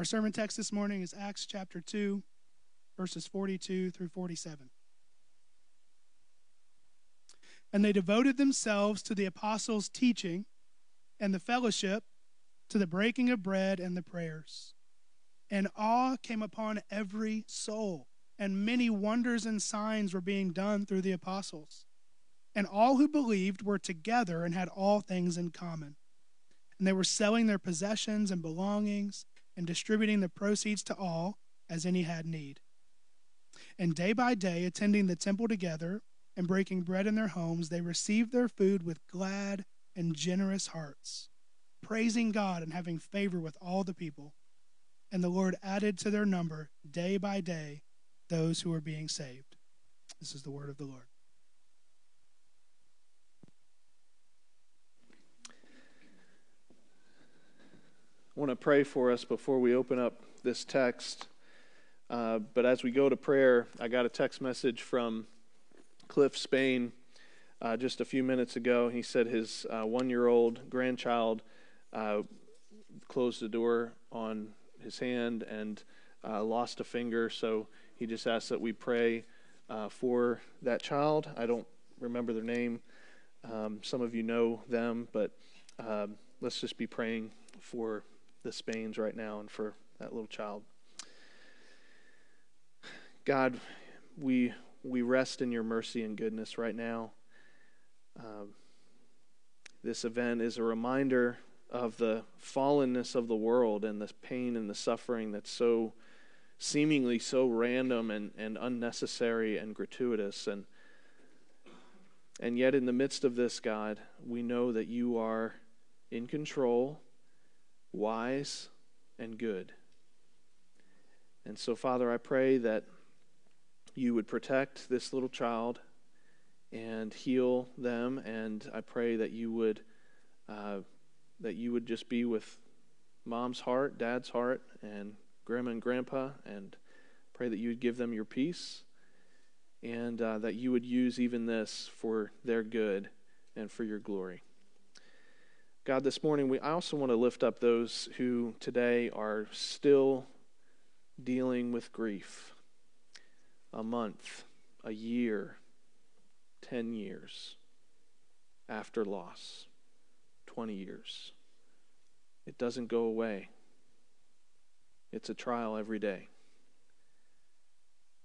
Our sermon text this morning is Acts chapter 2, verses 42 through 47. And they devoted themselves to the apostles' teaching and the fellowship, to the breaking of bread and the prayers. And awe came upon every soul, and many wonders and signs were being done through the apostles. And all who believed were together and had all things in common. And they were selling their possessions and belongings and distributing the proceeds to all as any had need. And day by day, attending the temple together and breaking bread in their homes, they received their food with glad and generous hearts, praising God and having favor with all the people. And the Lord added to their number day by day those who were being saved. This is the word of the Lord. I want to pray for us before we open up this text. Uh, but as we go to prayer, I got a text message from Cliff Spain uh, just a few minutes ago. He said his uh, one year old grandchild uh, closed the door on his hand and uh, lost a finger. So he just asked that we pray uh, for that child. I don't remember their name. Um, some of you know them, but let's just be praying for the Spains right now and for that little child. God, we we rest in your mercy and goodness right now. Um, this event is a reminder of the fallenness of the world and the pain and the suffering that's so seemingly so random and, and unnecessary and gratuitous and and yet in the midst of this god we know that you are in control wise, and good. And so, Father, I pray that you would protect this little child and heal them, and I pray that you would uh, that you would just be with mom's heart, dad's heart, and grandma and grandpa, and pray that you would give them your peace, and uh, that you would use even this for their good and for your glory. God, this morning, we, I also want to lift up those who today are still dealing with grief. A month, a year, 10 years after loss, 20 years. It doesn't go away, it's a trial every day.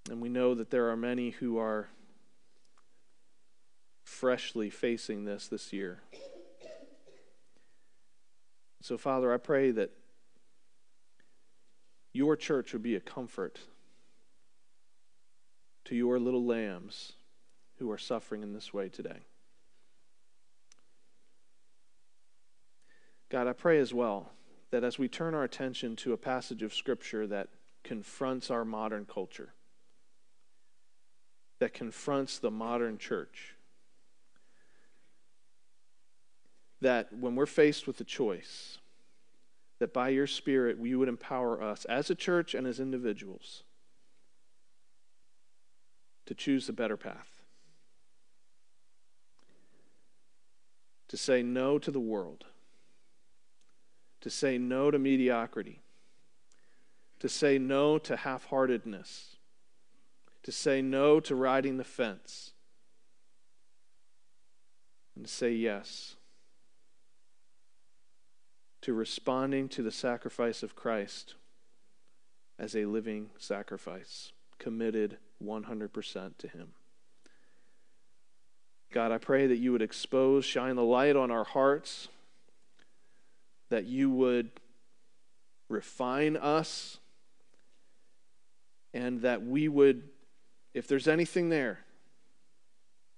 And we know that there are many who are freshly facing this this year. So, Father, I pray that your church would be a comfort to your little lambs who are suffering in this way today. God, I pray as well that as we turn our attention to a passage of Scripture that confronts our modern culture, that confronts the modern church, that when we're faced with a choice, that by your Spirit you would empower us as a church and as individuals to choose the better path. To say no to the world. To say no to mediocrity. To say no to half heartedness. To say no to riding the fence. And to say yes to responding to the sacrifice of Christ as a living sacrifice, committed 100% to Him. God, I pray that you would expose, shine the light on our hearts, that you would refine us, and that we would, if there's anything there,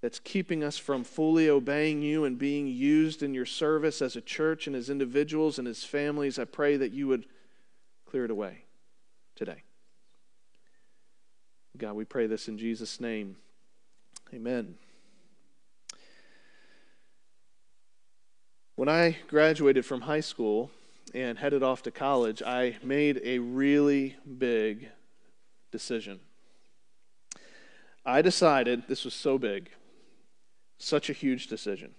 that's keeping us from fully obeying you and being used in your service as a church and as individuals and as families, I pray that you would clear it away today. God, we pray this in Jesus' name. Amen. When I graduated from high school and headed off to college, I made a really big decision. I decided, this was so big, such a huge decision.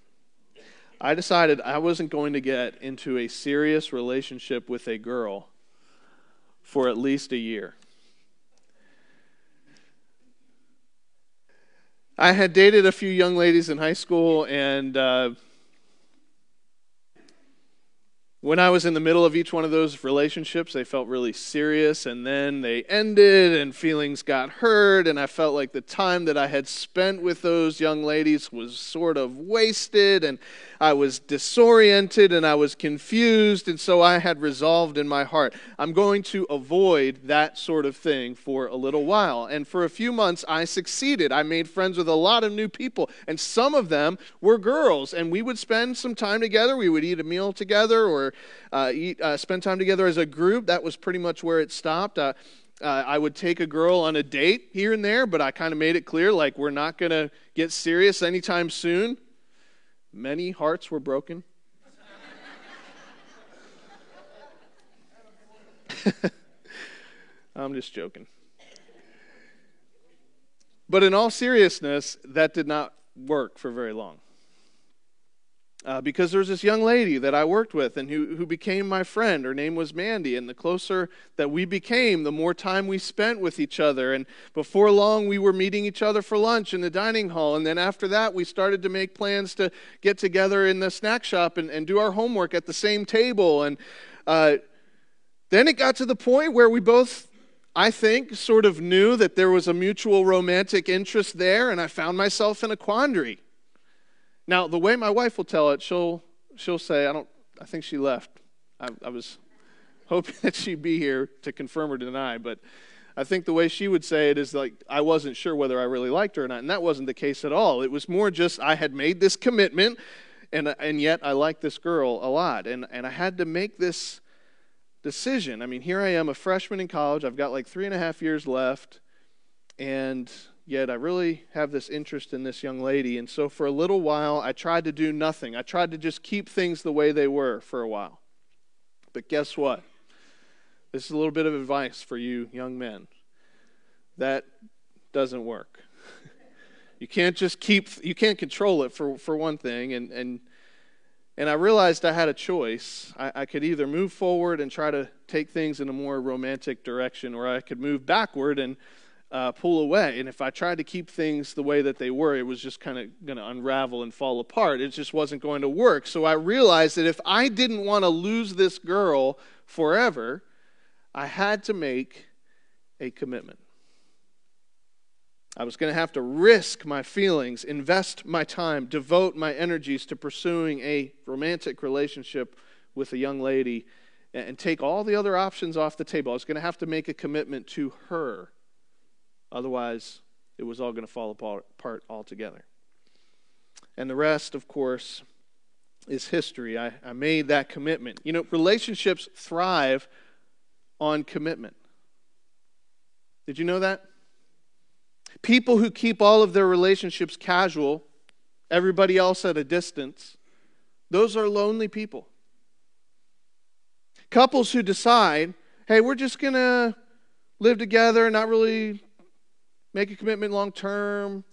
I decided I wasn't going to get into a serious relationship with a girl for at least a year. I had dated a few young ladies in high school, and uh, when I was in the middle of each one of those relationships, they felt really serious, and then they ended, and feelings got hurt, and I felt like the time that I had spent with those young ladies was sort of wasted, and I was disoriented and I was confused, and so I had resolved in my heart I'm going to avoid that sort of thing for a little while. And for a few months, I succeeded. I made friends with a lot of new people, and some of them were girls, and we would spend some time together. We would eat a meal together or uh, eat, uh, spend time together as a group. That was pretty much where it stopped. Uh, uh, I would take a girl on a date here and there, but I kind of made it clear like we're not going to get serious anytime soon. Many hearts were broken. I'm just joking. But in all seriousness, that did not work for very long uh, because there was this young lady that I worked with and who, who became my friend. Her name was Mandy. And the closer that we became, the more time we spent with each other. And before long, we were meeting each other for lunch in the dining hall. And then after that, we started to make plans to get together in the snack shop and, and do our homework at the same table. And uh, then it got to the point where we both I think, sort of knew that there was a mutual romantic interest there, and I found myself in a quandary. Now, the way my wife will tell it, she'll, she'll say, I, don't, I think she left. I, I was hoping that she'd be here to confirm or deny, but I think the way she would say it is like, I wasn't sure whether I really liked her or not. And that wasn't the case at all. It was more just I had made this commitment, and, and yet I liked this girl a lot. And, and I had to make this decision. I mean, here I am, a freshman in college. I've got like three and a half years left. And yet I really have this interest in this young lady. And so for a little while, I tried to do nothing. I tried to just keep things the way they were for a while. But guess what? This is a little bit of advice for you young men. That doesn't work. you can't just keep, you can't control it for, for one thing. And, and, and I realized I had a choice. I, I could either move forward and try to take things in a more romantic direction, or I could move backward and uh, pull away. And if I tried to keep things the way that they were, it was just kind of going to unravel and fall apart. It just wasn't going to work. So I realized that if I didn't want to lose this girl forever, I had to make a commitment. I was going to have to risk my feelings, invest my time, devote my energies to pursuing a romantic relationship with a young lady and take all the other options off the table. I was going to have to make a commitment to her Otherwise, it was all going to fall apart altogether. And the rest, of course, is history. I, I made that commitment. You know, relationships thrive on commitment. Did you know that? People who keep all of their relationships casual, everybody else at a distance, those are lonely people. Couples who decide, hey, we're just going to live together, not really make a commitment long term.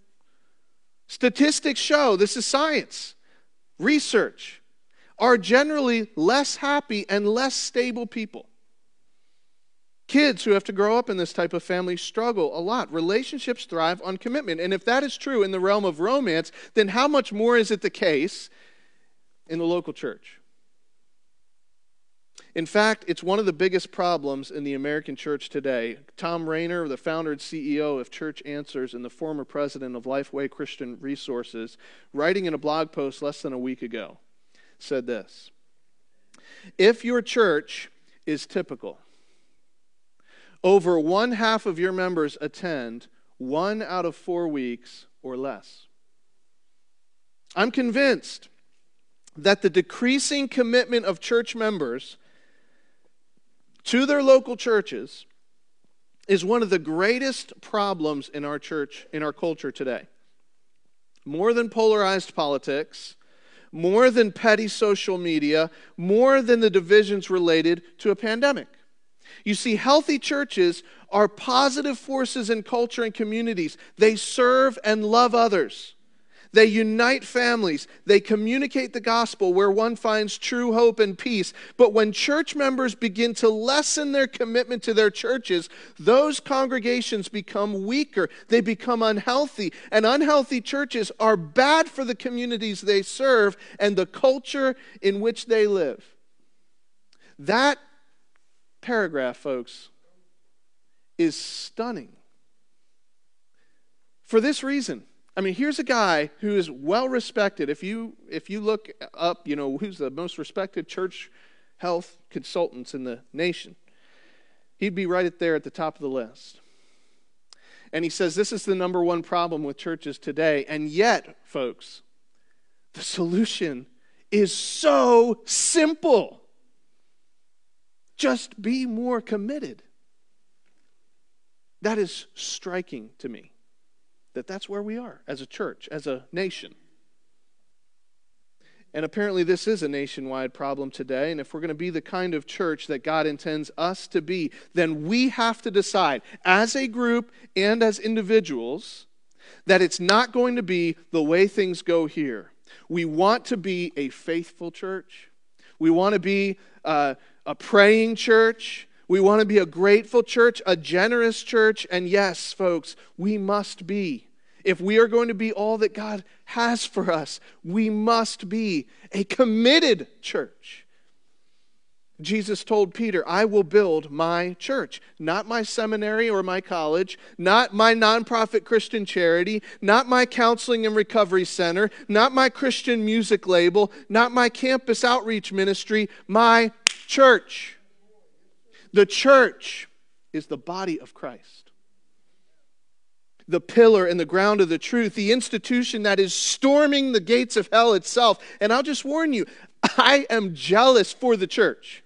Statistics show this is science, research are generally less happy and less stable people. Kids who have to grow up in this type of family struggle a lot. Relationships thrive on commitment. And if that is true in the realm of romance, then how much more is it the case in the local church? In fact, it's one of the biggest problems in the American church today. Thom Rainer, the founder and CEO of Church Answers and the former president of Lifeway Christian Resources, writing in a blog post less than a week ago, said this If your church is typical, over one half of your members attend one out of four weeks or less. I'm convinced that the decreasing commitment of church members to their local churches is one of the greatest problems in our church, in our culture today. More than polarized politics, more than petty social media, more than the divisions related to a pandemic. You see, healthy churches are positive forces in culture and communities. They serve and love others. They unite families. They communicate the gospel where one finds true hope and peace. But when church members begin to lessen their commitment to their churches, those congregations become weaker. They become unhealthy. And unhealthy churches are bad for the communities they serve and the culture in which they live. That paragraph, folks, is stunning. For this reason, I mean, here's a guy who is well respected. If you if you look up, you know, who's the most respected church health consultants in the nation, he'd be right there at the top of the list. And he says this is the number one problem with churches today. And yet, folks, the solution is so simple. Just be more committed. That is striking to me that that's where we are as a church, as a nation. And apparently, this is a nationwide problem today. And if we're going to be the kind of church that God intends us to be, then we have to decide, as a group and as individuals, that it's not going to be the way things go here. We want to be a faithful church, we want to be uh, a praying church. We want to be a grateful church, a generous church, and yes, folks, we must be if we are going to be all that God has for us, we must be a committed church. Jesus told Peter, I will build my church, not my seminary or my college, not my nonprofit Christian charity, not my counseling and recovery center, not my Christian music label, not my campus outreach ministry, my church. The church is the body of Christ the pillar and the ground of the truth, the institution that is storming the gates of hell itself. And I'll just warn you, I am jealous for the church.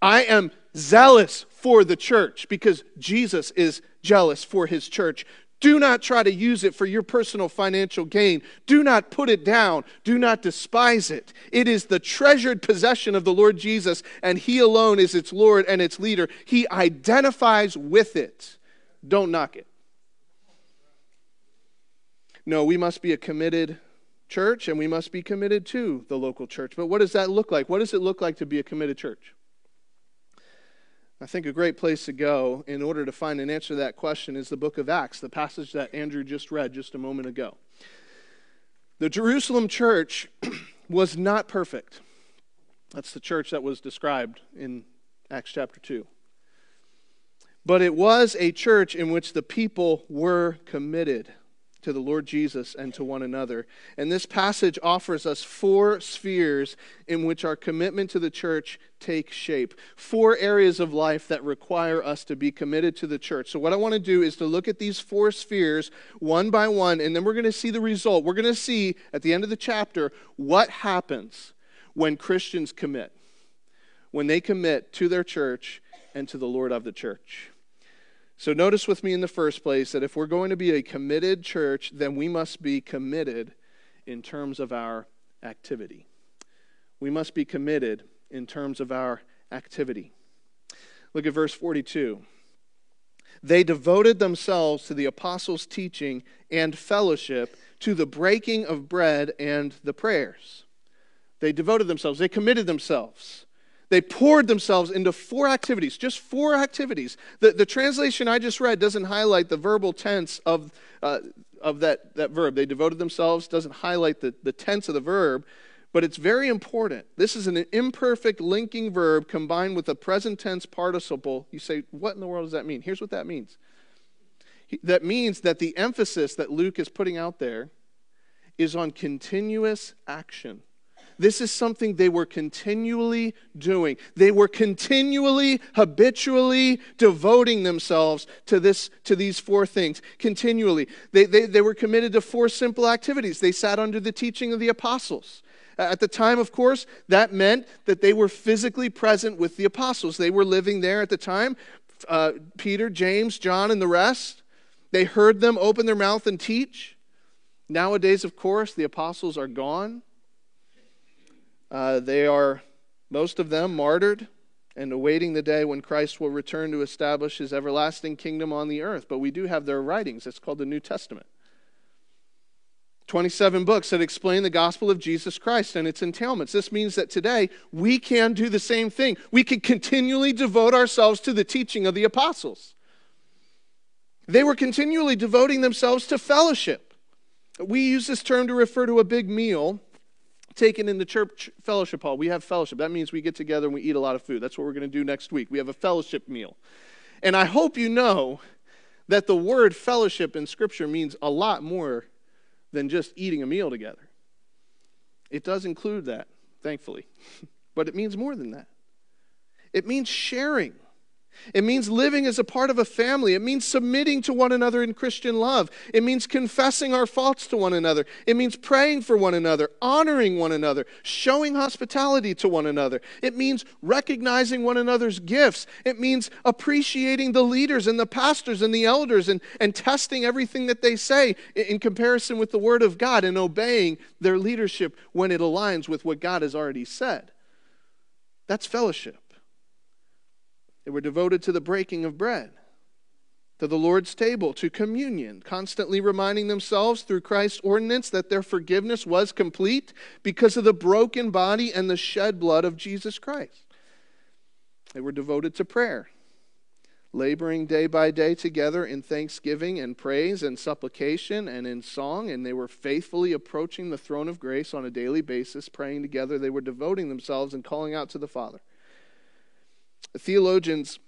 I am zealous for the church because Jesus is jealous for his church. Do not try to use it for your personal financial gain. Do not put it down. Do not despise it. It is the treasured possession of the Lord Jesus, and He alone is its Lord and its leader. He identifies with it. Don't knock it. No, we must be a committed church and we must be committed to the local church. But what does that look like? What does it look like to be a committed church? I think a great place to go in order to find an answer to that question is the book of Acts, the passage that Andrew just read just a moment ago. The Jerusalem church was not perfect. That's the church that was described in Acts chapter 2. But it was a church in which the people were committed to the Lord Jesus and to one another. And this passage offers us four spheres in which our commitment to the church takes shape. Four areas of life that require us to be committed to the church. So, what I want to do is to look at these four spheres one by one, and then we're going to see the result. We're going to see at the end of the chapter what happens when Christians commit, when they commit to their church and to the Lord of the church. So, notice with me in the first place that if we're going to be a committed church, then we must be committed in terms of our activity. We must be committed in terms of our activity. Look at verse 42. They devoted themselves to the apostles' teaching and fellowship, to the breaking of bread and the prayers. They devoted themselves, they committed themselves. They poured themselves into four activities, just four activities. The, the translation I just read doesn't highlight the verbal tense of, uh, of that, that verb. They devoted themselves, doesn't highlight the, the tense of the verb, but it's very important. This is an imperfect linking verb combined with a present tense participle. You say, what in the world does that mean? Here's what that means that means that the emphasis that Luke is putting out there is on continuous action. This is something they were continually doing. They were continually, habitually devoting themselves to, this, to these four things. Continually. They, they, they were committed to four simple activities. They sat under the teaching of the apostles. At the time, of course, that meant that they were physically present with the apostles. They were living there at the time. Uh, Peter, James, John, and the rest. They heard them open their mouth and teach. Nowadays, of course, the apostles are gone. Uh, they are, most of them, martyred and awaiting the day when Christ will return to establish his everlasting kingdom on the earth. But we do have their writings. It's called the New Testament. 27 books that explain the gospel of Jesus Christ and its entailments. This means that today we can do the same thing. We can continually devote ourselves to the teaching of the apostles. They were continually devoting themselves to fellowship. We use this term to refer to a big meal taken in the church fellowship hall. We have fellowship. That means we get together and we eat a lot of food. That's what we're going to do next week. We have a fellowship meal. And I hope you know that the word fellowship in Scripture means a lot more than just eating a meal together. It does include that, thankfully, but it means more than that. It means sharing. It means living as a part of a family. It means submitting to one another in Christian love. It means confessing our faults to one another. It means praying for one another, honoring one another, showing hospitality to one another. It means recognizing one another's gifts. It means appreciating the leaders and the pastors and the elders and, and testing everything that they say in comparison with the Word of God and obeying their leadership when it aligns with what God has already said. That's fellowship. They were devoted to the breaking of bread, to the Lord's table, to communion, constantly reminding themselves through Christ's ordinance that their forgiveness was complete because of the broken body and the shed blood of Jesus Christ. They were devoted to prayer, laboring day by day together in thanksgiving and praise and supplication and in song, and they were faithfully approaching the throne of grace on a daily basis, praying together. They were devoting themselves and calling out to the Father. Theologians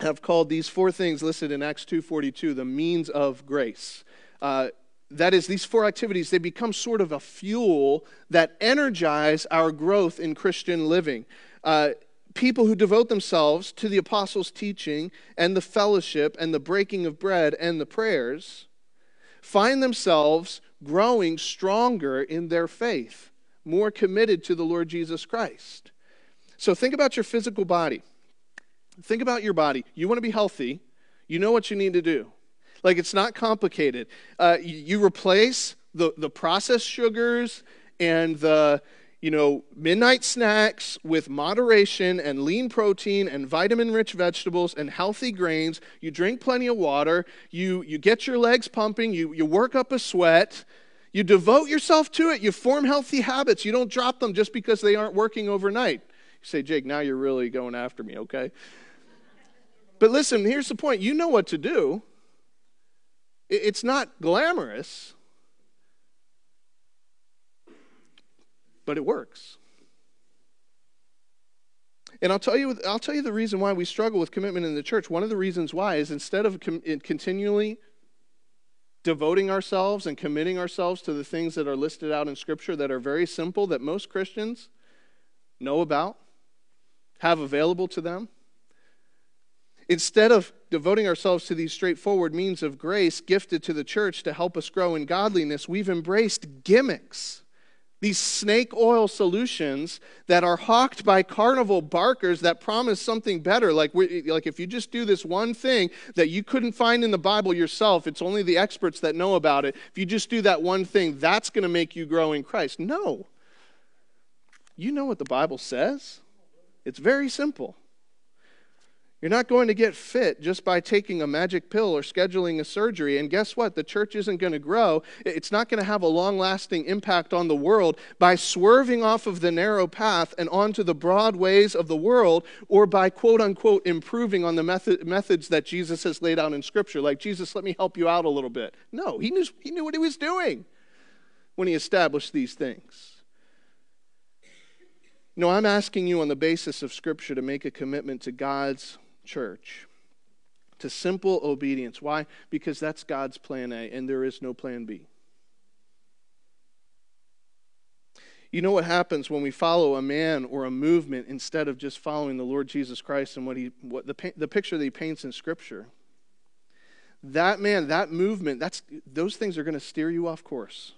have called these four things listed in Acts 2:42 the means of grace. Uh, that is, these four activities, they become sort of a fuel that energize our growth in Christian living. Uh, people who devote themselves to the apostles' teaching and the fellowship and the breaking of bread and the prayers find themselves growing stronger in their faith, more committed to the Lord Jesus Christ. So think about your physical body. Think about your body. You want to be healthy, you know what you need to do. Like, it's not complicated. Uh, you, you replace the, the processed sugars and the you know, midnight snacks with moderation and lean protein and vitamin rich vegetables and healthy grains. You drink plenty of water. You, you get your legs pumping. You, you work up a sweat. You devote yourself to it. You form healthy habits. You don't drop them just because they aren't working overnight. You say, Jake, now you're really going after me, okay? But listen, here's the point you know what to do. It's not glamorous, but it works. And I'll tell you, I'll tell you the reason why we struggle with commitment in the church. One of the reasons why is instead of continually devoting ourselves and committing ourselves to the things that are listed out in Scripture that are very simple, that most Christians know about, have available to them, Instead of devoting ourselves to these straightforward means of grace gifted to the church to help us grow in godliness, we've embraced gimmicks. These snake oil solutions that are hawked by carnival barkers that promise something better. Like, like if you just do this one thing that you couldn't find in the Bible yourself, it's only the experts that know about it. If you just do that one thing, that's going to make you grow in Christ. No. You know what the Bible says. It's very simple. You're not going to get fit just by taking a magic pill or scheduling a surgery. And guess what? The church isn't going to grow. It's not going to have a long lasting impact on the world by swerving off of the narrow path and onto the broad ways of the world or by quote unquote improving on the method, methods that Jesus has laid out in Scripture. Like, Jesus, let me help you out a little bit. No, he knew, he knew what he was doing when he established these things. No, I'm asking you on the basis of Scripture to make a commitment to God's church to simple obedience. Why? Because that's God's plan A, and there is no plan B. You know what happens when we follow a man or a movement instead of just following the Lord Jesus Christ and what he, what the, the picture that he paints in Scripture? That man, that movement, that's, those things are going to steer you off course.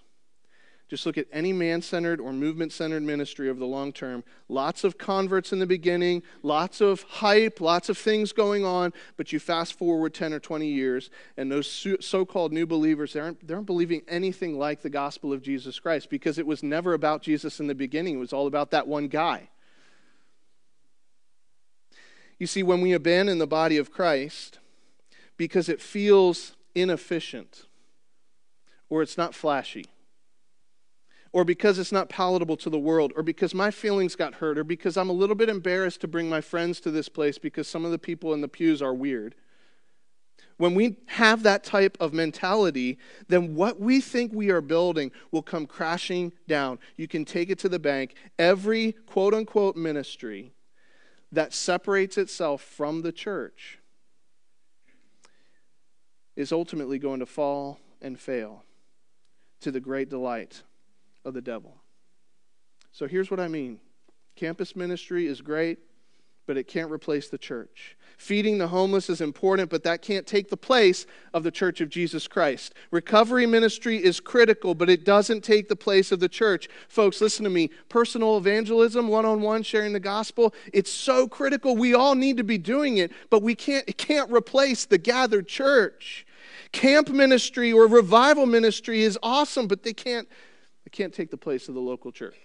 Just look at any man centered or movement centered ministry over the long term. Lots of converts in the beginning, lots of hype, lots of things going on, but you fast forward 10 or 20 years, and those so called new believers, they aren't, they aren't believing anything like the gospel of Jesus Christ because it was never about Jesus in the beginning. It was all about that one guy. You see, when we abandon the body of Christ because it feels inefficient or it's not flashy, or because it's not palatable to the world, or because my feelings got hurt, or because I'm a little bit embarrassed to bring my friends to this place because some of the people in the pews are weird. When we have that type of mentality, then what we think we are building will come crashing down. You can take it to the bank. Every quote unquote ministry that separates itself from the church is ultimately going to fall and fail to the great delight of the devil. So here's what I mean campus ministry is great, but it can't replace the church. Feeding the homeless is important, but that can't take the place of the church of Jesus Christ. Recovery ministry is critical, but it doesn't take the place of the church. Folks, listen to me. Personal evangelism, one on one, sharing the gospel, it's so critical. We all need to be doing it, but we can't, it can't replace the gathered church. Camp ministry or revival ministry is awesome, but they can't, can't take the place of the local church.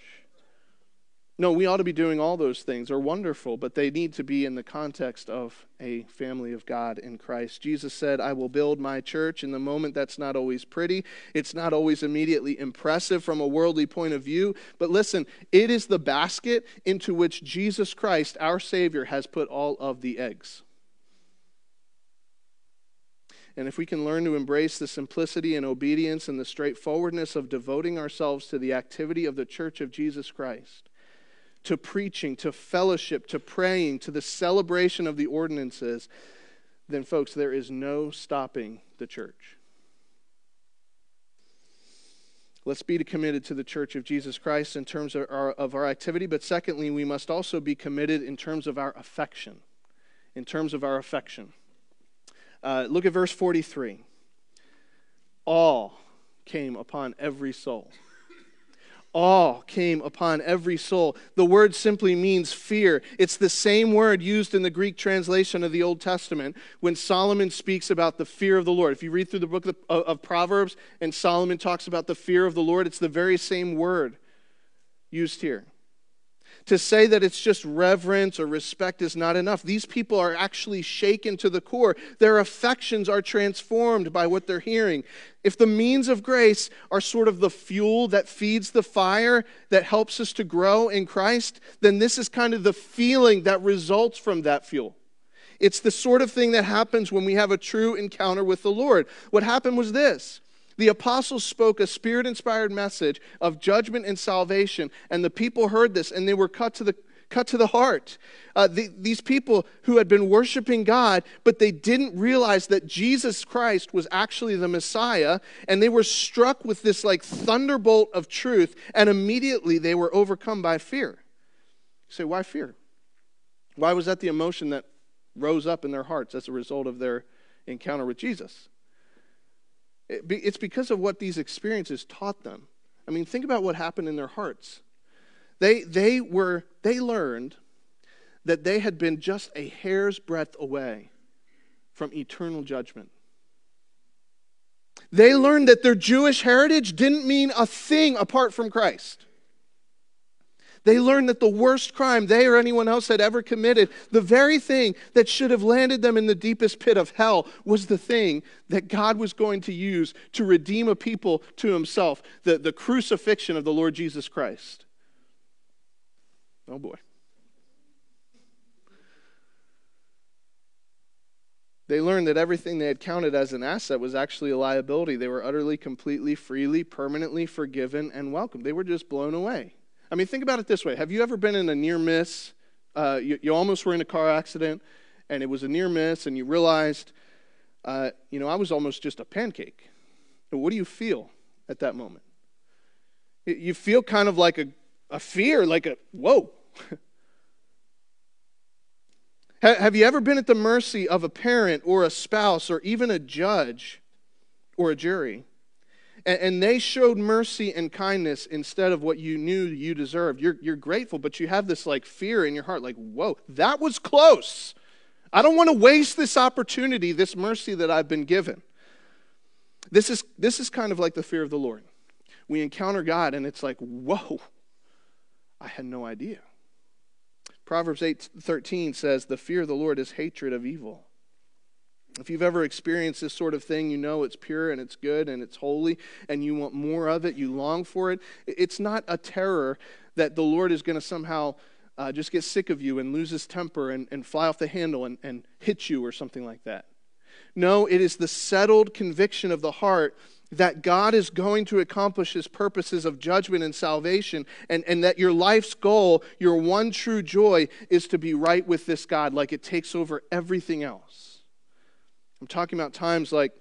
No, we ought to be doing all those things. They are wonderful, but they need to be in the context of a family of God in Christ. Jesus said, I will build my church. In the moment, that's not always pretty. It's not always immediately impressive from a worldly point of view. But listen, it is the basket into which Jesus Christ, our Savior, has put all of the eggs. And if we can learn to embrace the simplicity and obedience and the straightforwardness of devoting ourselves to the activity of the church of Jesus Christ, to preaching, to fellowship, to praying, to the celebration of the ordinances, then, folks, there is no stopping the church. Let's be committed to the church of Jesus Christ in terms of our, of our activity, but secondly, we must also be committed in terms of our affection. In terms of our affection. Uh, look at verse 43. All came upon every soul awe came upon every soul. The word simply means fear. It's the same word used in the Greek translation of the Old Testament when Solomon speaks about the fear of the Lord. If you read through the book of, of Proverbs and Solomon talks about the fear of the Lord, it's the very same word used here. To say that it's just reverence or respect is not enough. These people are actually shaken to the core. Their affections are transformed by what they're hearing. If the means of grace are sort of the fuel that feeds the fire that helps us to grow in Christ, then this is kind of the feeling that results from that fuel. It's the sort of thing that happens when we have a true encounter with the Lord. What happened was this the apostles spoke a spirit inspired message of judgment and salvation, and the people heard this and they were cut to the cut to the heart. Uh, the, these people who had been worshiping God, but they didn't realize that Jesus Christ was actually the Messiah, and they were struck with this like thunderbolt of truth, and immediately they were overcome by fear. You say, why fear? Why was that the emotion that rose up in their hearts as a result of their encounter with Jesus? It's because of what these experiences taught them. I mean, think about what happened in their hearts. They, they, were, they learned that they had been just a hair's breadth away from eternal judgment. They learned that their Jewish heritage didn't mean a thing apart from Christ. They learned that the worst crime they or anyone else had ever committed, the very thing that should have landed them in the deepest pit of hell, was the thing that God was going to use to redeem a people to himself the, the crucifixion of the Lord Jesus Christ. Oh boy. They learned that everything they had counted as an asset was actually a liability. They were utterly, completely, freely, permanently forgiven and welcomed. They were just blown away. I mean, think about it this way Have you ever been in a near miss? Uh, you, you, almost were in a car accident, and it was a near miss, and you realized, uh, you know, I was almost just a pancake. what do you feel at that moment? You feel kind of like a, a fear, like a, whoa. Have you ever been at the mercy of a parent or a spouse or even a judge or a jury? And, they showed mercy and kindness instead of what you knew you deserved. You're, you're grateful, but you have this like fear in your heart, like, whoa, that was close. I don't want to waste this opportunity, this mercy that I've been given. This is, this is kind of like the fear of the Lord. We encounter God and it's like, whoa, I had no idea. Proverbs 8 13 says, The fear of the Lord is hatred of evil. If you've ever experienced this sort of thing, you know it's pure and it's good and it's holy and you want more of it, you long for it. It's not a terror that the Lord is going to somehow uh, just get sick of you and lose his temper and, and fly off the handle and, and hit you or something like that. No, it is the settled conviction of the heart that God is going to accomplish his purposes of judgment and salvation, and, and that your life's goal, your one true joy, is to be right with this God, like it takes over everything else. I'm talking about times like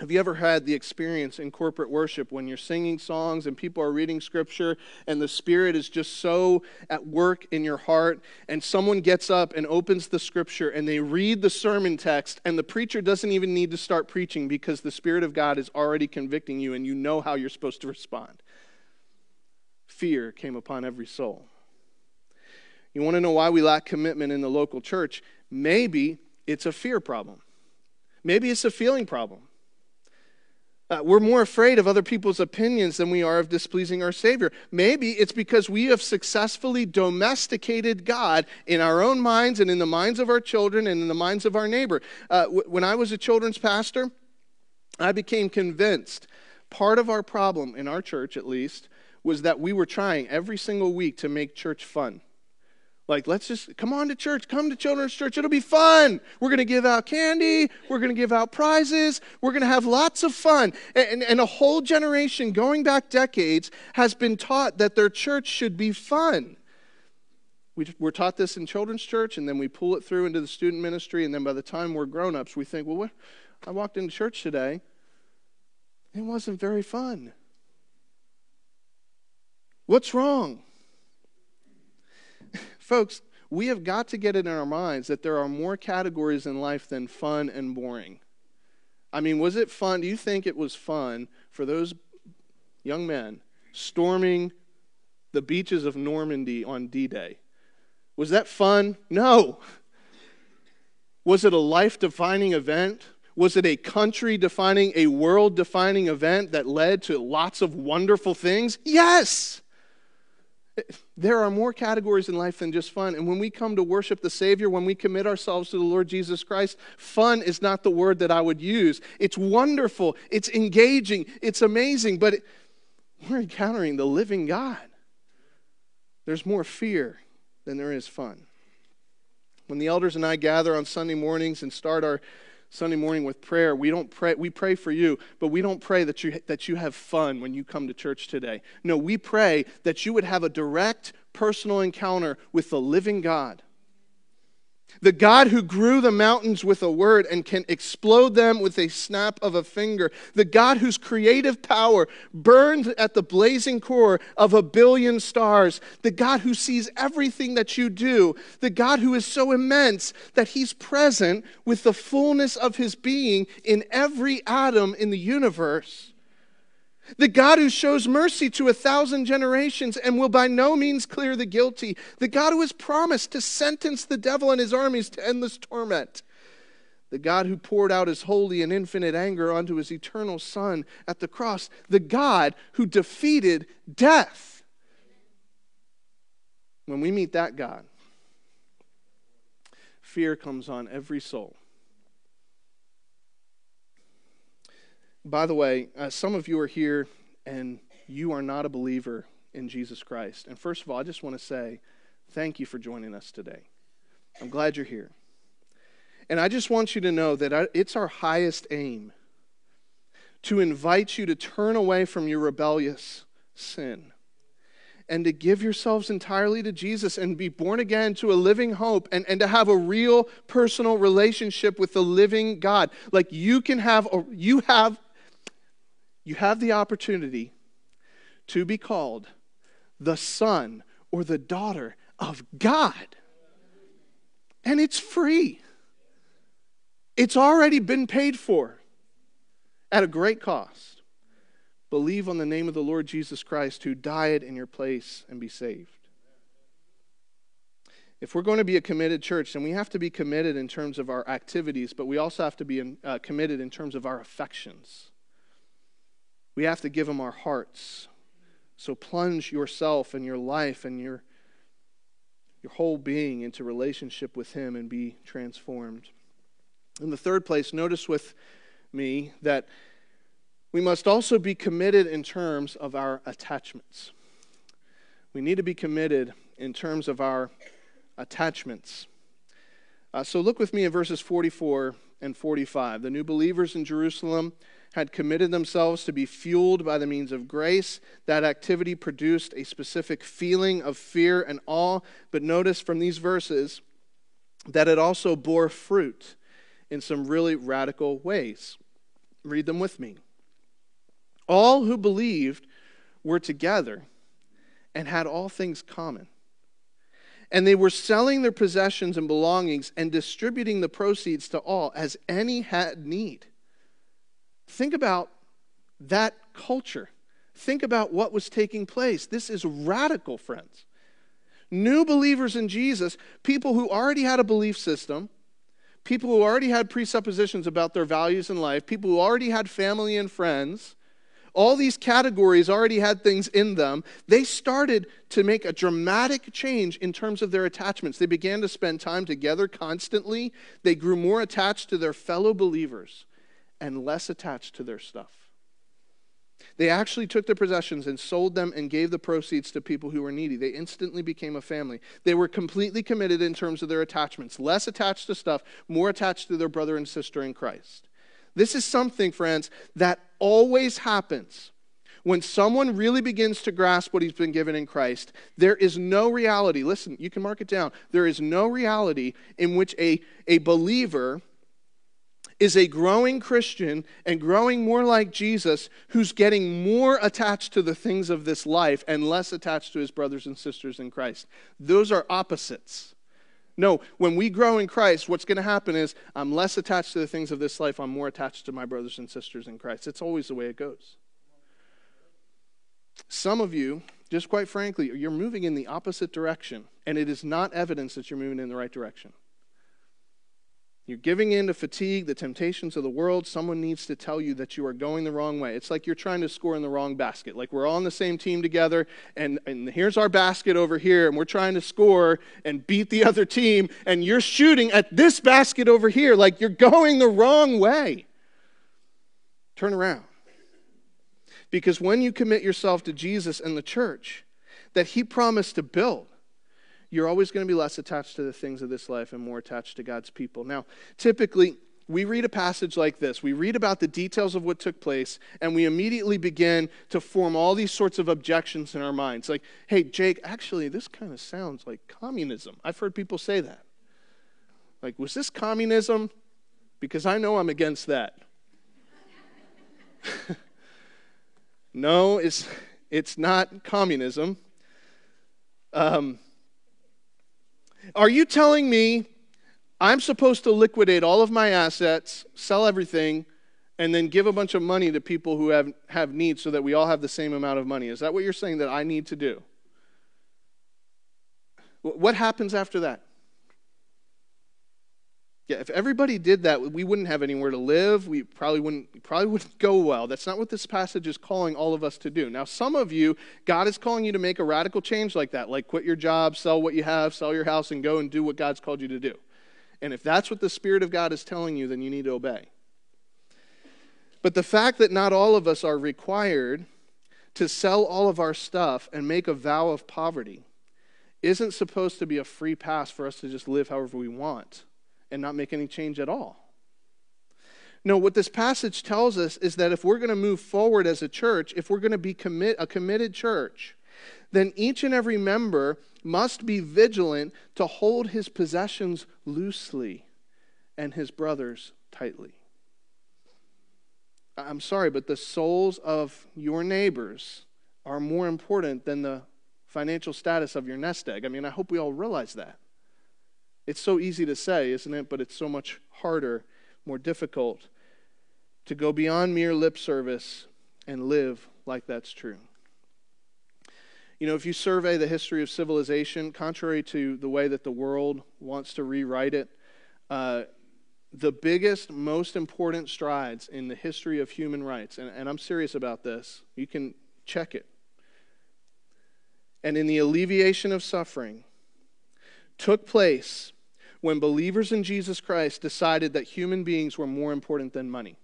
have you ever had the experience in corporate worship when you're singing songs and people are reading scripture and the Spirit is just so at work in your heart, and someone gets up and opens the scripture and they read the sermon text, and the preacher doesn't even need to start preaching because the Spirit of God is already convicting you and you know how you're supposed to respond? Fear came upon every soul. You want to know why we lack commitment in the local church? Maybe it's a fear problem, maybe it's a feeling problem. Uh, we're more afraid of other people's opinions than we are of displeasing our Savior. Maybe it's because we have successfully domesticated God in our own minds and in the minds of our children and in the minds of our neighbor. Uh, w- when I was a children's pastor, I became convinced part of our problem, in our church at least, was that we were trying every single week to make church fun. Like, let's just come on to church, come to children's church. It'll be fun. We're going to give out candy. We're going to give out prizes. We're going to have lots of fun. And, and a whole generation, going back decades, has been taught that their church should be fun. We, we're taught this in children's church, and then we pull it through into the student ministry. And then by the time we're grown ups, we think, well, what? I walked into church today. It wasn't very fun. What's wrong? Folks, we have got to get it in our minds that there are more categories in life than fun and boring. I mean, was it fun? Do you think it was fun for those young men storming the beaches of Normandy on D Day? Was that fun? No. Was it a life defining event? Was it a country defining, a world defining event that led to lots of wonderful things? Yes. There are more categories in life than just fun. And when we come to worship the Savior, when we commit ourselves to the Lord Jesus Christ, fun is not the word that I would use. It's wonderful, it's engaging, it's amazing, but it, we're encountering the living God. There's more fear than there is fun. When the elders and I gather on Sunday mornings and start our Sunday morning with prayer, we don't pray, we pray for you, but we don't pray that you, that you have fun when you come to church today. No, we pray that you would have a direct personal encounter with the living God. The God who grew the mountains with a word and can explode them with a snap of a finger. The God whose creative power burns at the blazing core of a billion stars. The God who sees everything that you do. The God who is so immense that he's present with the fullness of his being in every atom in the universe. The God who shows mercy to a thousand generations and will by no means clear the guilty. The God who has promised to sentence the devil and his armies to endless torment. The God who poured out his holy and infinite anger onto his eternal Son at the cross. The God who defeated death. When we meet that God, fear comes on every soul. By the way, uh, some of you are here and you are not a believer in Jesus Christ. And first of all, I just want to say thank you for joining us today. I'm glad you're here. And I just want you to know that it's our highest aim to invite you to turn away from your rebellious sin and to give yourselves entirely to Jesus and be born again to a living hope and, and to have a real personal relationship with the living God. Like you can have, a, you have you have the opportunity to be called the son or the daughter of God. And it's free. It's already been paid for at a great cost. Believe on the name of the Lord Jesus Christ who died in your place and be saved. If we're going to be a committed church, then we have to be committed in terms of our activities, but we also have to be in, uh, committed in terms of our affections. We have to give Him our hearts. So plunge yourself and your life and your, your whole being into relationship with Him and be transformed. In the third place, notice with me that we must also be committed in terms of our attachments. We need to be committed in terms of our attachments. Uh, so look with me in verses 44 and 45. The new believers in Jerusalem had committed themselves to be fueled by the means of grace. That activity produced a specific feeling of fear and awe. But notice from these verses that it also bore fruit in some really radical ways. Read them with me. All who believed were together and had all things common. And they were selling their possessions and belongings and distributing the proceeds to all as any had need. Think about that culture. Think about what was taking place. This is radical, friends. New believers in Jesus, people who already had a belief system, people who already had presuppositions about their values in life, people who already had family and friends, all these categories already had things in them. They started to make a dramatic change in terms of their attachments. They began to spend time together constantly. They grew more attached to their fellow believers and less attached to their stuff. They actually took their possessions and sold them and gave the proceeds to people who were needy. They instantly became a family. They were completely committed in terms of their attachments, less attached to stuff, more attached to their brother and sister in Christ. This is something, friends, that always happens. When someone really begins to grasp what he's been given in Christ, there is no reality. Listen, you can mark it down. There is no reality in which a, a believer is a growing Christian and growing more like Jesus who's getting more attached to the things of this life and less attached to his brothers and sisters in Christ. Those are opposites. No, when we grow in Christ, what's going to happen is I'm less attached to the things of this life, I'm more attached to my brothers and sisters in Christ. It's always the way it goes. Some of you, just quite frankly, you're moving in the opposite direction, and it is not evidence that you're moving in the right direction. You're giving in to fatigue, the temptations of the world. Someone needs to tell you that you are going the wrong way. It's like you're trying to score in the wrong basket. Like we're all on the same team together, and, and here's our basket over here, and we're trying to score and beat the other team, and you're shooting at this basket over here. Like you're going the wrong way. Turn around. Because when you commit yourself to Jesus and the church that He promised to build, you're always going to be less attached to the things of this life and more attached to God's people. Now, typically, we read a passage like this. We read about the details of what took place, and we immediately begin to form all these sorts of objections in our minds. Like, hey, Jake, actually, this kind of sounds like communism. I've heard people say that. Like, was this communism? Because I know I'm against that. no, it's, it's not communism. Um, are you telling me I'm supposed to liquidate all of my assets, sell everything, and then give a bunch of money to people who have, have needs so that we all have the same amount of money? Is that what you're saying that I need to do? What happens after that? Yeah, if everybody did that, we wouldn't have anywhere to live. We probably wouldn't probably wouldn't go well. That's not what this passage is calling all of us to do. Now, some of you, God is calling you to make a radical change like that, like quit your job, sell what you have, sell your house, and go and do what God's called you to do. And if that's what the Spirit of God is telling you, then you need to obey. But the fact that not all of us are required to sell all of our stuff and make a vow of poverty isn't supposed to be a free pass for us to just live however we want and not make any change at all. No, what this passage tells us is that if we're going to move forward as a church, if we're going to be commit, a committed church, then each and every member must be vigilant to hold his possessions loosely and his brothers tightly. I'm sorry, but the souls of your neighbors are more important than the financial status of your nest egg. I mean, I hope we all realize that. It's so easy to say, isn't it? But it's so much harder, more difficult to go beyond mere lip service and live like that's true. You know, if you survey the history of civilization, contrary to the way that the world wants to rewrite it, uh, the biggest, most important strides in the history of human rights, and, and I'm serious about this, you can check it, and in the alleviation of suffering, took place when believers in Jesus Christ decided that human beings were more important than money.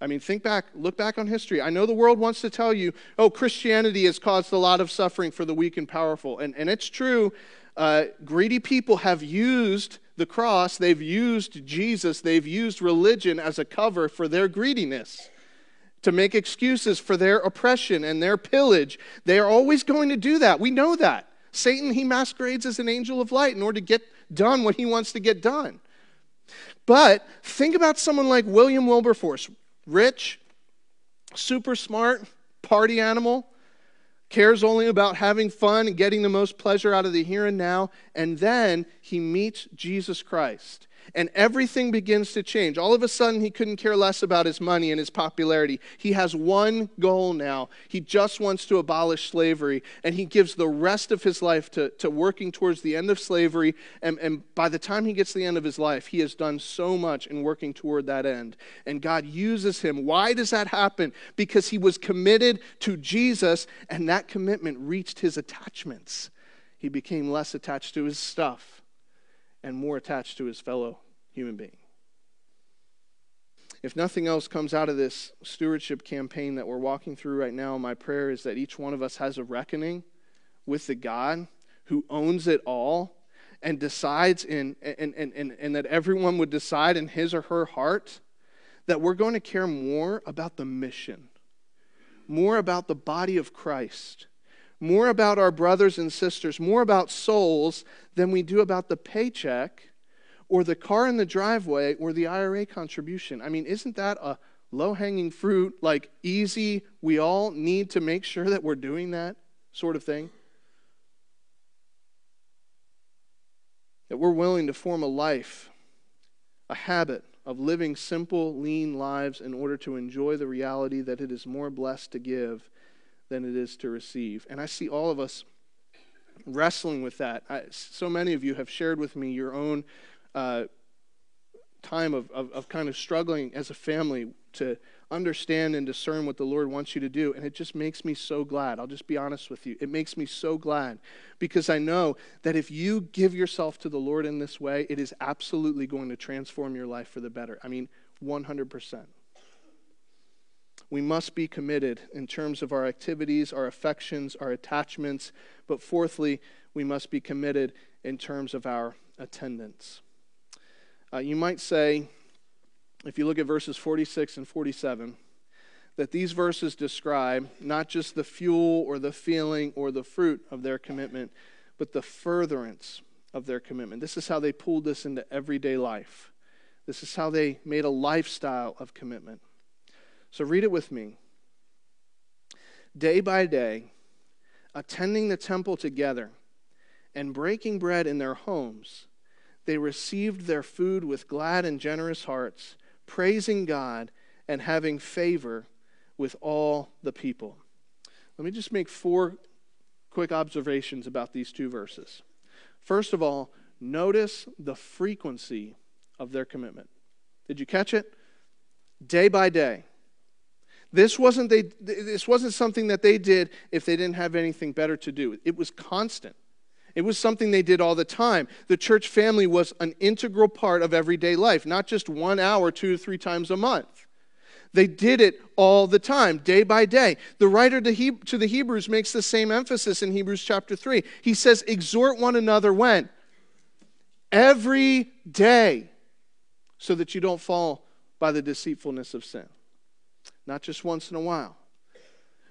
I mean, think back, look back on history. I know the world wants to tell you, oh, Christianity has caused a lot of suffering for the weak and powerful. And, and it's true. Uh, greedy people have used the cross, they've used Jesus, they've used religion as a cover for their greediness, to make excuses for their oppression and their pillage. They are always going to do that. We know that. Satan, he masquerades as an angel of light in order to get done what he wants to get done. But think about someone like William Wilberforce rich, super smart, party animal, cares only about having fun and getting the most pleasure out of the here and now. And then he meets Jesus Christ and everything begins to change. All of a sudden, he couldn't care less about his money and his popularity. He has one goal now. He just wants to abolish slavery, and he gives the rest of his life to, to working towards the end of slavery. And, and by the time he gets to the end of his life, he has done so much in working toward that end. And God uses him. Why does that happen? Because he was committed to Jesus, and that commitment reached his attachments. He became less attached to his stuff and more attached to his fellow human being. If nothing else comes out of this stewardship campaign that we're walking through right now, my prayer is that each one of us has a reckoning with the God who owns it all and decides in and, and, and, and that everyone would decide in his or her heart that we're going to care more about the mission, more about the body of Christ, more about our brothers and sisters, more about souls than we do about the paycheck or the car in the driveway or the IRA contribution. I mean, isn't that a low hanging fruit, like easy, we all need to make sure that we're doing that sort of thing? That we're willing to form a life, a habit of living simple, lean lives in order to enjoy the reality that it is more blessed to give than it is to receive. And I see all of us wrestling with that. I, so many of you have shared with me your own uh, time of, of, of kind of struggling as a family to understand and discern what the Lord wants you to do. And it just makes me so glad. I'll just be honest with you. It makes me so glad because I know that if you give yourself to the Lord in this way, it is absolutely going to transform your life for the better. I mean, 100% we must be committed in terms of our activities, our affections, our attachments. But fourthly, we must be committed in terms of our attendance. Uh, you might say, if you look at verses 46 and 47, that these verses describe not just the fuel or the feeling or the fruit of their commitment, but the furtherance of their commitment. This is how they pulled this into everyday life. This is how they made a lifestyle of commitment. So read it with me. Day by day, attending the temple together and breaking bread in their homes, they received their food with glad and generous hearts, praising God and having favor with all the people. Let me just make four quick observations about these two verses. First of all, notice the frequency of their commitment. Did you catch it? Day by day. This wasn't, they, this wasn't something that they did if they didn't have anything better to do. It was constant. It was something they did all the time. The church family was an integral part of everyday life, not just one hour, two to three times a month. They did it all the time, day by day. The writer to, he- to the Hebrews makes the same emphasis in Hebrews chapter 3. He says, Exhort one another when? Every day, so that you don't fall by the deceitfulness of sin not just once in a while.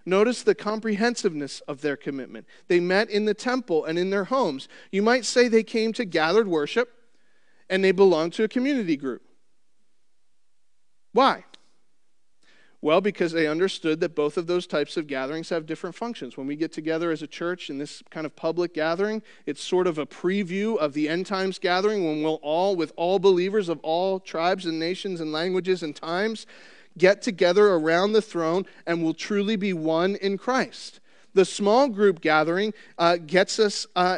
Notice the comprehensiveness of their commitment. They met in the temple and in their homes. You might say they came to gathered worship and they belonged to a community group. Why? Well, because they understood that both of those types of gatherings have different functions. When we get together as a church in this kind of public gathering, it's sort of a preview of the end times gathering when we'll all, with all believers of all tribes and nations and languages and times, get together around the throne and will truly be one in Christ. The small group gathering uh, gets us uh,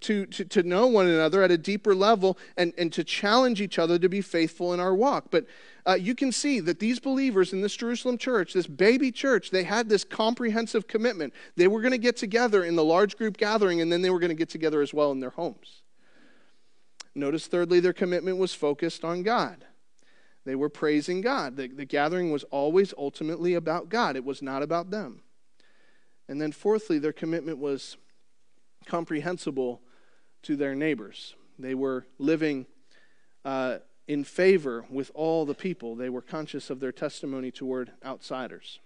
to, to, to know one another at a deeper level and, and to challenge each other to be faithful in our walk. But uh, you can see that these believers in this Jerusalem church, this baby church, they had this comprehensive commitment. They were going to get together in the large group gathering, and then they were going to get together as well in their homes. Notice, thirdly, their commitment was focused on God. They were praising God. The, the gathering was always ultimately about God, it was not about them. And then, fourthly, their commitment was comprehensible to their neighbors. They were living uh, in favor with all the people, they were conscious of their testimony toward outsiders.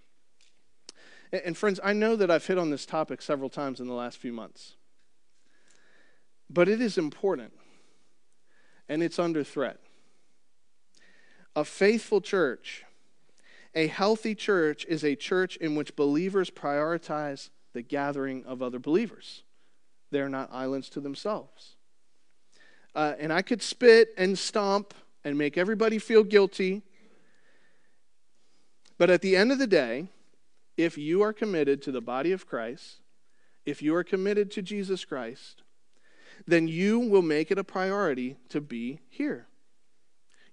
And, and friends, I know that I've hit on this topic several times in the last few months, but it is important and it's under threat. A faithful church, a healthy church, is a church in which believers prioritize the gathering of other believers. They're not islands to themselves. Uh, and I could spit and stomp and make everybody feel guilty. But at the end of the day, if you are committed to the body of Christ, if you are committed to Jesus Christ, then you will make it a priority to be here.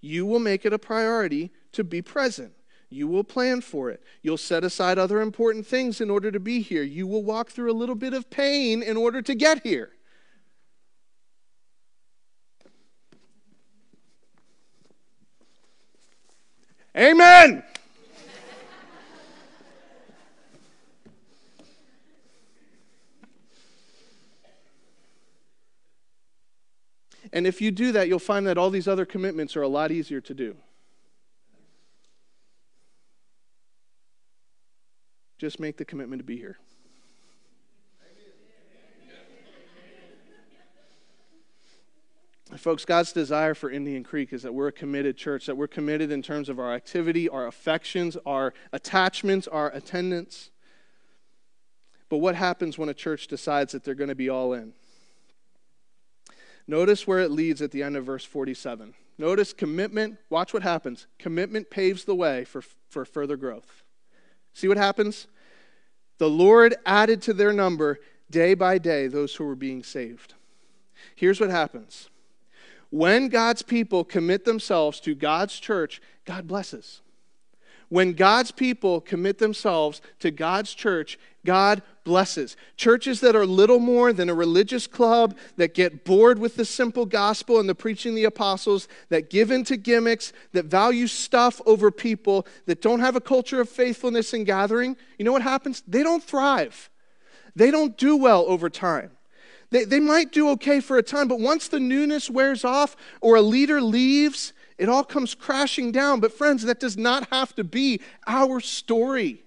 You will make it a priority to be present. You will plan for it. You'll set aside other important things in order to be here. You will walk through a little bit of pain in order to get here. Amen. And if you do that, you'll find that all these other commitments are a lot easier to do. Just make the commitment to be here. Folks, God's desire for Indian Creek is that we're a committed church, that we're committed in terms of our activity, our affections, our attachments, our attendance. But what happens when a church decides that they're going to be all in? Notice where it leads at the end of verse 47. Notice commitment. Watch what happens. Commitment paves the way for, for further growth. See what happens? The Lord added to their number day by day those who were being saved. Here's what happens when God's people commit themselves to God's church, God blesses. When God's people commit themselves to God's church, God blesses. Churches that are little more than a religious club, that get bored with the simple gospel and the preaching of the apostles, that give into gimmicks, that value stuff over people, that don't have a culture of faithfulness and gathering, you know what happens? They don't thrive. They don't do well over time. They, they might do okay for a time, but once the newness wears off or a leader leaves, it all comes crashing down. But, friends, that does not have to be our story.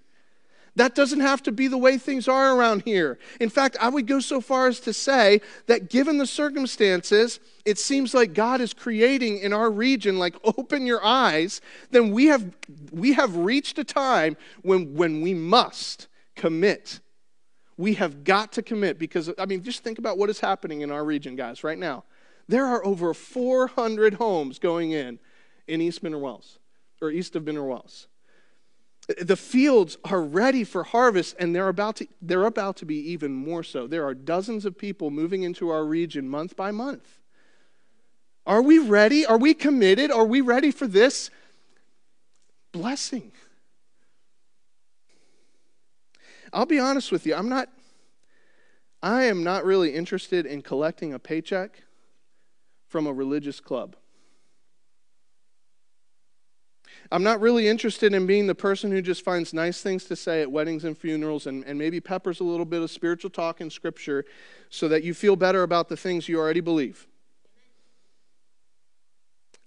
That doesn't have to be the way things are around here. In fact, I would go so far as to say that given the circumstances, it seems like God is creating in our region, like open your eyes, then we have, we have reached a time when, when we must commit. We have got to commit because, I mean, just think about what is happening in our region, guys, right now. There are over 400 homes going in in East Mineral Wells, or east of Mineral Wells. The fields are ready for harvest, and they're about, to, they're about to be even more so. There are dozens of people moving into our region month by month. Are we ready? Are we committed? Are we ready for this blessing? I'll be honest with you, I'm not I am not really interested in collecting a paycheck from a religious club. I'm not really interested in being the person who just finds nice things to say at weddings and funerals and, and maybe peppers a little bit of spiritual talk in Scripture so that you feel better about the things you already believe.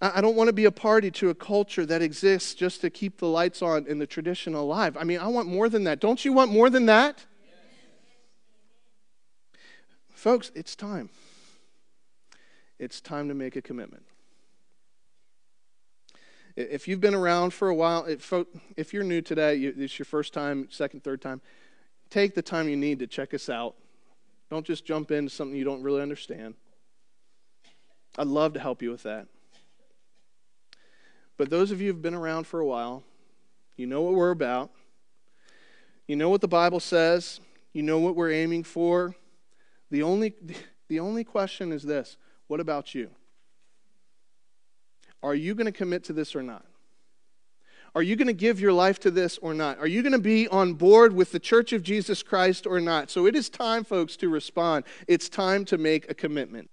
I don't want to be a party to a culture that exists just to keep the lights on and the tradition alive. I mean, I want more than that. Don't you want more than that? Folks, it's time it's time to make a commitment. If you've been around for a while, if, you're new today, it's your first time, second, third time, take the time you need to check us out. Don't just jump into something you don't really understand. I'd love to help you with that. But those of you who've been around for a while, you know what we're about. You know what the Bible says. You know what we're aiming for. The only, the only question is this what about you? Are you going to commit to this or not? Are you going to give your life to this or not? Are you going to be on board with the Church of Jesus Christ or not? So it is time, folks, to respond. It's time to make a commitment.